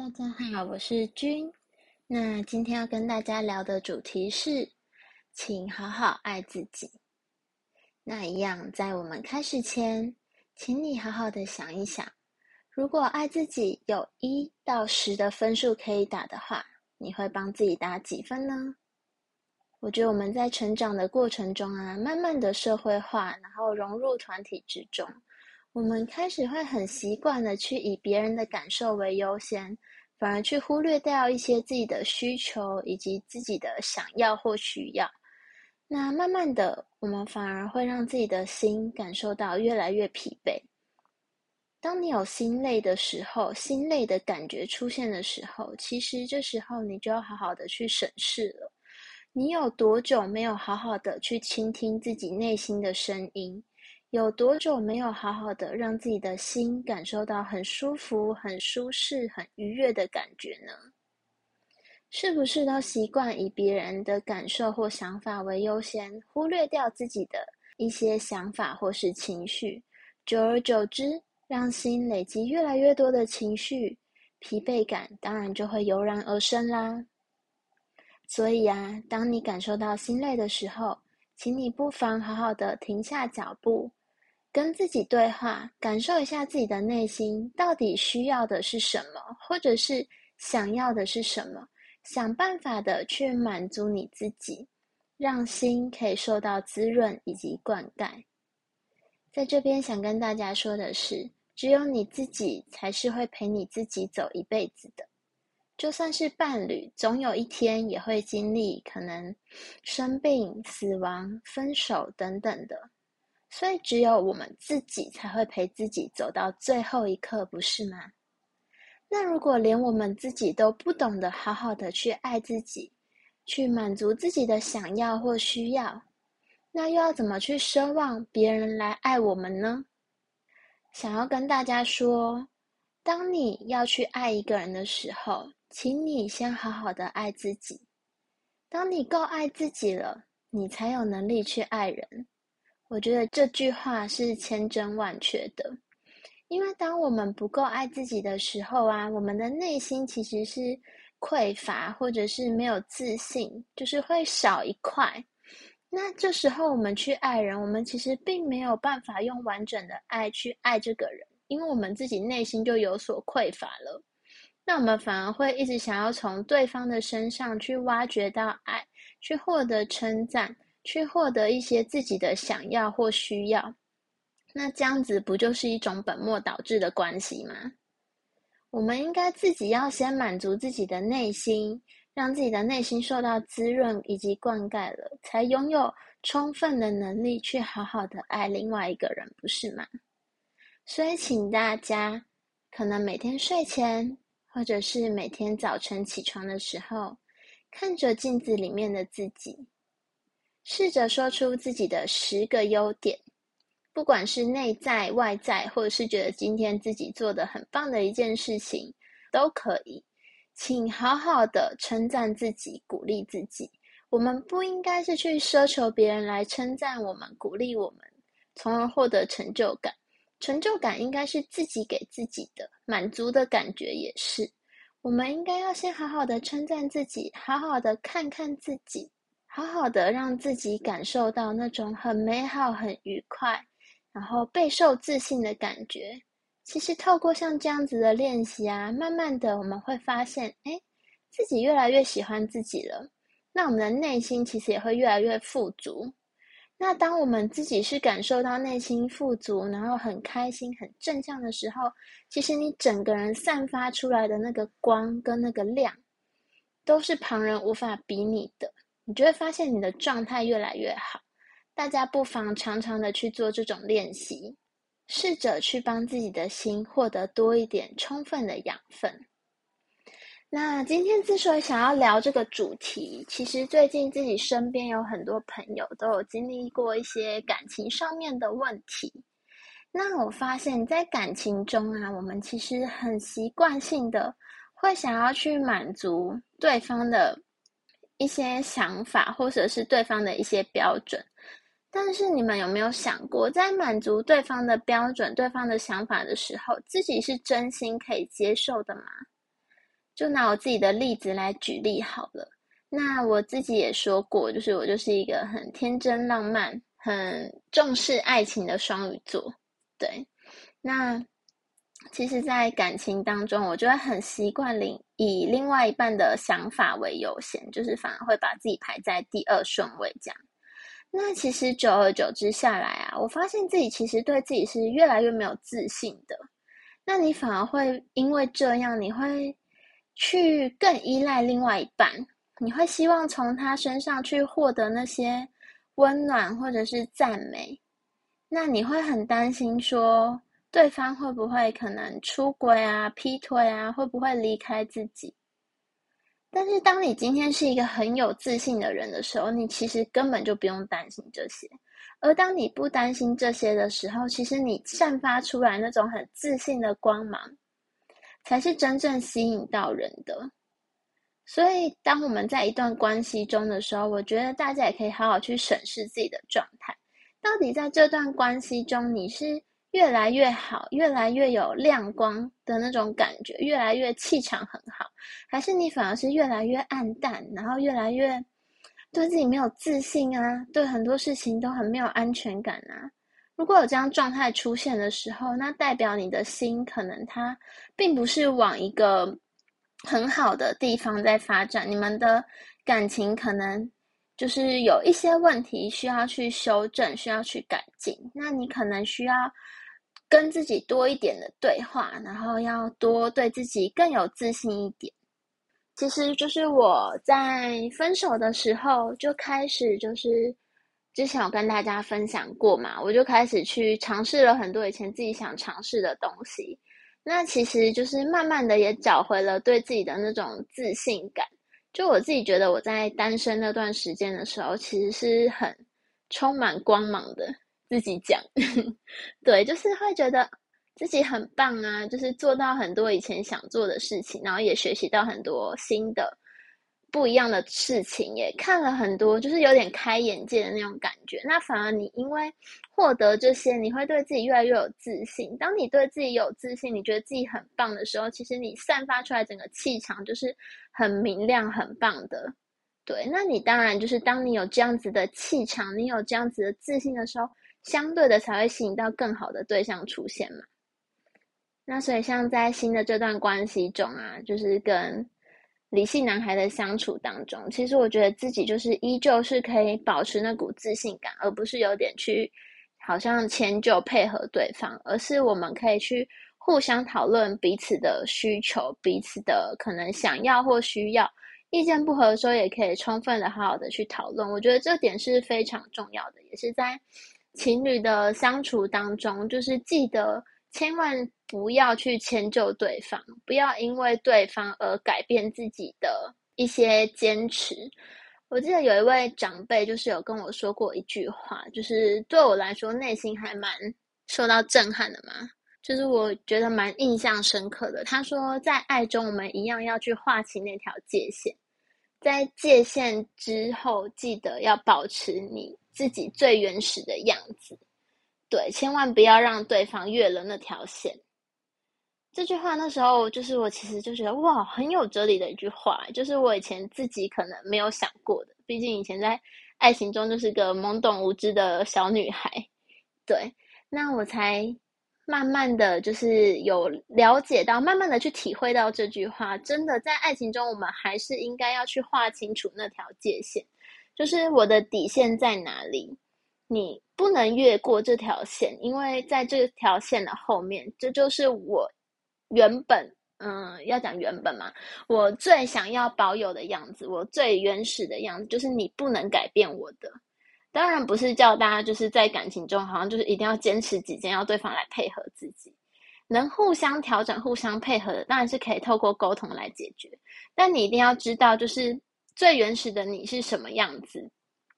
大家好，我是君。那今天要跟大家聊的主题是，请好好爱自己。那一样，在我们开始前，请你好好的想一想，如果爱自己有一到十的分数可以打的话，你会帮自己打几分呢？我觉得我们在成长的过程中啊，慢慢的社会化，然后融入团体之中。我们开始会很习惯的去以别人的感受为优先，反而去忽略掉一些自己的需求以及自己的想要或需要。那慢慢的，我们反而会让自己的心感受到越来越疲惫。当你有心累的时候，心累的感觉出现的时候，其实这时候你就要好好的去审视了。你有多久没有好好的去倾听自己内心的声音？有多久没有好好的让自己的心感受到很舒服、很舒适、很愉悦的感觉呢？是不是都习惯以别人的感受或想法为优先，忽略掉自己的一些想法或是情绪？久而久之，让心累积越来越多的情绪，疲惫感当然就会油然而生啦。所以啊，当你感受到心累的时候，请你不妨好好的停下脚步。跟自己对话，感受一下自己的内心到底需要的是什么，或者是想要的是什么，想办法的去满足你自己，让心可以受到滋润以及灌溉。在这边想跟大家说的是，只有你自己才是会陪你自己走一辈子的，就算是伴侣，总有一天也会经历可能生病、死亡、分手等等的。所以，只有我们自己才会陪自己走到最后一刻，不是吗？那如果连我们自己都不懂得好好的去爱自己，去满足自己的想要或需要，那又要怎么去奢望别人来爱我们呢？想要跟大家说，当你要去爱一个人的时候，请你先好好的爱自己。当你够爱自己了，你才有能力去爱人。我觉得这句话是千真万确的，因为当我们不够爱自己的时候啊，我们的内心其实是匮乏，或者是没有自信，就是会少一块。那这时候我们去爱人，我们其实并没有办法用完整的爱去爱这个人，因为我们自己内心就有所匮乏了。那我们反而会一直想要从对方的身上去挖掘到爱，去获得称赞。去获得一些自己的想要或需要，那这样子不就是一种本末倒置的关系吗？我们应该自己要先满足自己的内心，让自己的内心受到滋润以及灌溉了，才拥有充分的能力去好好的爱另外一个人，不是吗？所以，请大家可能每天睡前，或者是每天早晨起床的时候，看着镜子里面的自己。试着说出自己的十个优点，不管是内在、外在，或者是觉得今天自己做的很棒的一件事情，都可以。请好好的称赞自己，鼓励自己。我们不应该是去奢求别人来称赞我们、鼓励我们，从而获得成就感。成就感应该是自己给自己的，满足的感觉也是。我们应该要先好好的称赞自己，好好的看看自己。好好的让自己感受到那种很美好、很愉快，然后备受自信的感觉。其实透过像这样子的练习啊，慢慢的我们会发现，哎，自己越来越喜欢自己了。那我们的内心其实也会越来越富足。那当我们自己是感受到内心富足，然后很开心、很正向的时候，其实你整个人散发出来的那个光跟那个亮，都是旁人无法比拟的。你就会发现你的状态越来越好。大家不妨常常的去做这种练习，试着去帮自己的心获得多一点充分的养分。那今天之所以想要聊这个主题，其实最近自己身边有很多朋友都有经历过一些感情上面的问题。那我发现，在感情中啊，我们其实很习惯性的会想要去满足对方的。一些想法，或者是对方的一些标准，但是你们有没有想过，在满足对方的标准、对方的想法的时候，自己是真心可以接受的吗？就拿我自己的例子来举例好了。那我自己也说过，就是我就是一个很天真浪漫、很重视爱情的双鱼座。对，那其实，在感情当中，我就会很习惯以以另外一半的想法为优先，就是反而会把自己排在第二顺位这样。那其实久而久之下来啊，我发现自己其实对自己是越来越没有自信的。那你反而会因为这样，你会去更依赖另外一半，你会希望从他身上去获得那些温暖或者是赞美。那你会很担心说，对方会不会可能出轨啊、劈腿啊，会不会离开自己？但是，当你今天是一个很有自信的人的时候，你其实根本就不用担心这些。而当你不担心这些的时候，其实你散发出来那种很自信的光芒，才是真正吸引到人的。所以，当我们在一段关系中的时候，我觉得大家也可以好好去审视自己的状态，到底在这段关系中，你是？越来越好，越来越有亮光的那种感觉，越来越气场很好，还是你反而是越来越暗淡，然后越来越对自己没有自信啊，对很多事情都很没有安全感啊。如果有这样状态出现的时候，那代表你的心可能它并不是往一个很好的地方在发展，你们的感情可能就是有一些问题需要去修正，需要去改进。那你可能需要。跟自己多一点的对话，然后要多对自己更有自信一点。其实就是我在分手的时候就开始，就是之前有跟大家分享过嘛，我就开始去尝试了很多以前自己想尝试的东西。那其实就是慢慢的也找回了对自己的那种自信感。就我自己觉得我在单身那段时间的时候，其实是很充满光芒的。自己讲，对，就是会觉得自己很棒啊，就是做到很多以前想做的事情，然后也学习到很多新的不一样的事情，也看了很多，就是有点开眼界的那种感觉。那反而你因为获得这些，你会对自己越来越有自信。当你对自己有自信，你觉得自己很棒的时候，其实你散发出来整个气场就是很明亮、很棒的。对，那你当然就是当你有这样子的气场，你有这样子的自信的时候。相对的才会吸引到更好的对象出现嘛。那所以像在新的这段关系中啊，就是跟理性男孩的相处当中，其实我觉得自己就是依旧是可以保持那股自信感，而不是有点去好像迁就配合对方，而是我们可以去互相讨论彼此的需求，彼此的可能想要或需要，意见不合的时候也可以充分的好好的去讨论。我觉得这点是非常重要的，也是在。情侣的相处当中，就是记得千万不要去迁就对方，不要因为对方而改变自己的一些坚持。我记得有一位长辈，就是有跟我说过一句话，就是对我来说内心还蛮受到震撼的嘛，就是我觉得蛮印象深刻的。他说，在爱中，我们一样要去划清那条界限，在界限之后，记得要保持你。自己最原始的样子，对，千万不要让对方越了那条线。这句话那时候就是我其实就觉得哇，很有哲理的一句话，就是我以前自己可能没有想过的。毕竟以前在爱情中就是个懵懂无知的小女孩，对，那我才慢慢的就是有了解到，慢慢的去体会到这句话，真的在爱情中，我们还是应该要去划清楚那条界限。就是我的底线在哪里？你不能越过这条线，因为在这条线的后面，这就是我原本嗯，要讲原本嘛，我最想要保有的样子，我最原始的样子，就是你不能改变我的。当然不是叫大家就是在感情中，好像就是一定要坚持己见，要对方来配合自己，能互相调整、互相配合的，当然是可以透过沟通来解决。但你一定要知道，就是。最原始的你是什么样子？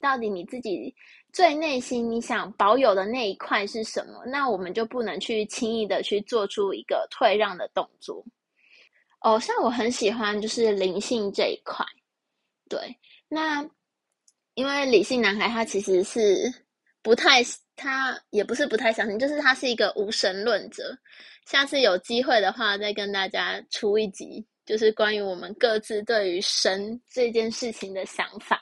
到底你自己最内心你想保有的那一块是什么？那我们就不能去轻易的去做出一个退让的动作。哦，像我很喜欢就是灵性这一块，对，那因为理性男孩他其实是不太，他也不是不太相信，就是他是一个无神论者。下次有机会的话，再跟大家出一集。就是关于我们各自对于神这件事情的想法。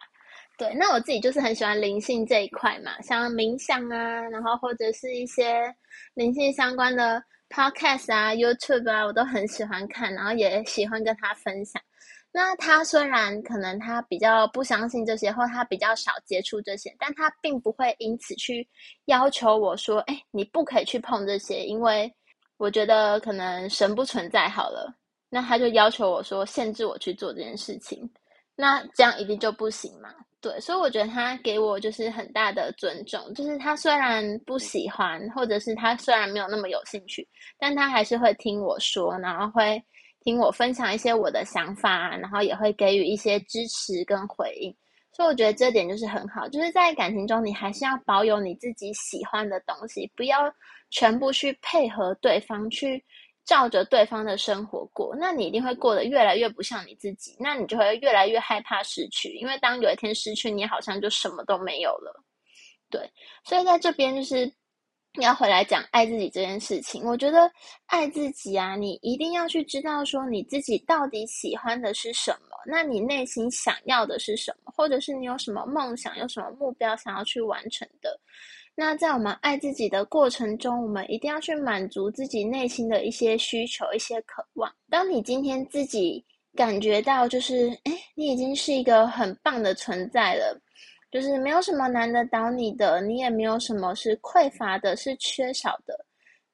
对，那我自己就是很喜欢灵性这一块嘛，像冥想啊，然后或者是一些灵性相关的 podcast 啊、YouTube 啊，我都很喜欢看，然后也喜欢跟他分享。那他虽然可能他比较不相信这些，或他比较少接触这些，但他并不会因此去要求我说：“哎，你不可以去碰这些，因为我觉得可能神不存在。”好了，那他就要求我说限制我去做这件事情，那这样一定就不行嘛？对，所以我觉得他给我就是很大的尊重，就是他虽然不喜欢，或者是他虽然没有那么有兴趣，但他还是会听我说，然后会。听我分享一些我的想法，然后也会给予一些支持跟回应，所以我觉得这点就是很好。就是在感情中，你还是要保有你自己喜欢的东西，不要全部去配合对方，去照着对方的生活过。那你一定会过得越来越不像你自己，那你就会越来越害怕失去。因为当有一天失去，你好像就什么都没有了。对，所以在这边就是。要回来讲爱自己这件事情，我觉得爱自己啊，你一定要去知道说你自己到底喜欢的是什么，那你内心想要的是什么，或者是你有什么梦想、有什么目标想要去完成的。那在我们爱自己的过程中，我们一定要去满足自己内心的一些需求、一些渴望。当你今天自己感觉到就是，哎，你已经是一个很棒的存在了。就是没有什么难得倒你的，你也没有什么是匮乏的，是缺少的，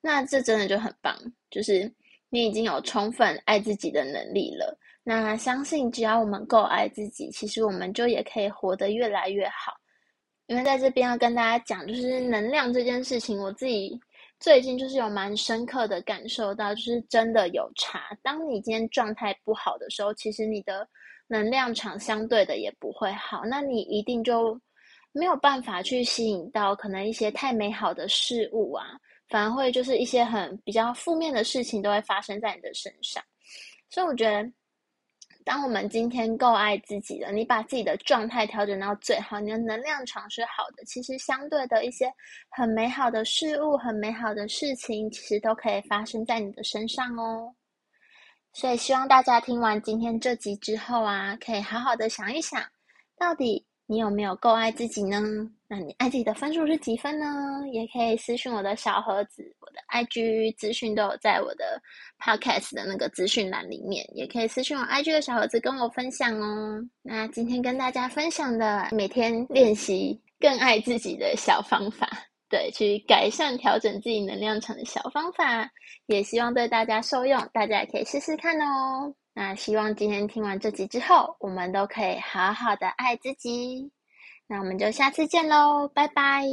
那这真的就很棒。就是你已经有充分爱自己的能力了。那相信只要我们够爱自己，其实我们就也可以活得越来越好。因为在这边要跟大家讲，就是能量这件事情，我自己最近就是有蛮深刻的感受到，就是真的有差。当你今天状态不好的时候，其实你的。能量场相对的也不会好，那你一定就没有办法去吸引到可能一些太美好的事物啊，反而会就是一些很比较负面的事情都会发生在你的身上。所以我觉得，当我们今天够爱自己了，你把自己的状态调整到最好，你的能量场是好的，其实相对的一些很美好的事物、很美好的事情，其实都可以发生在你的身上哦。所以希望大家听完今天这集之后啊，可以好好的想一想，到底你有没有够爱自己呢？那你爱自己的分数是几分呢？也可以私讯我的小盒子，我的 IG 资讯都有在我的 Podcast 的那个资讯栏里面，也可以私讯我 IG 的小盒子跟我分享哦。那今天跟大家分享的每天练习更爱自己的小方法。对，去改善、调整自己能量场的小方法，也希望对大家受用，大家也可以试试看哦。那希望今天听完这集之后，我们都可以好好的爱自己。那我们就下次见喽，拜拜。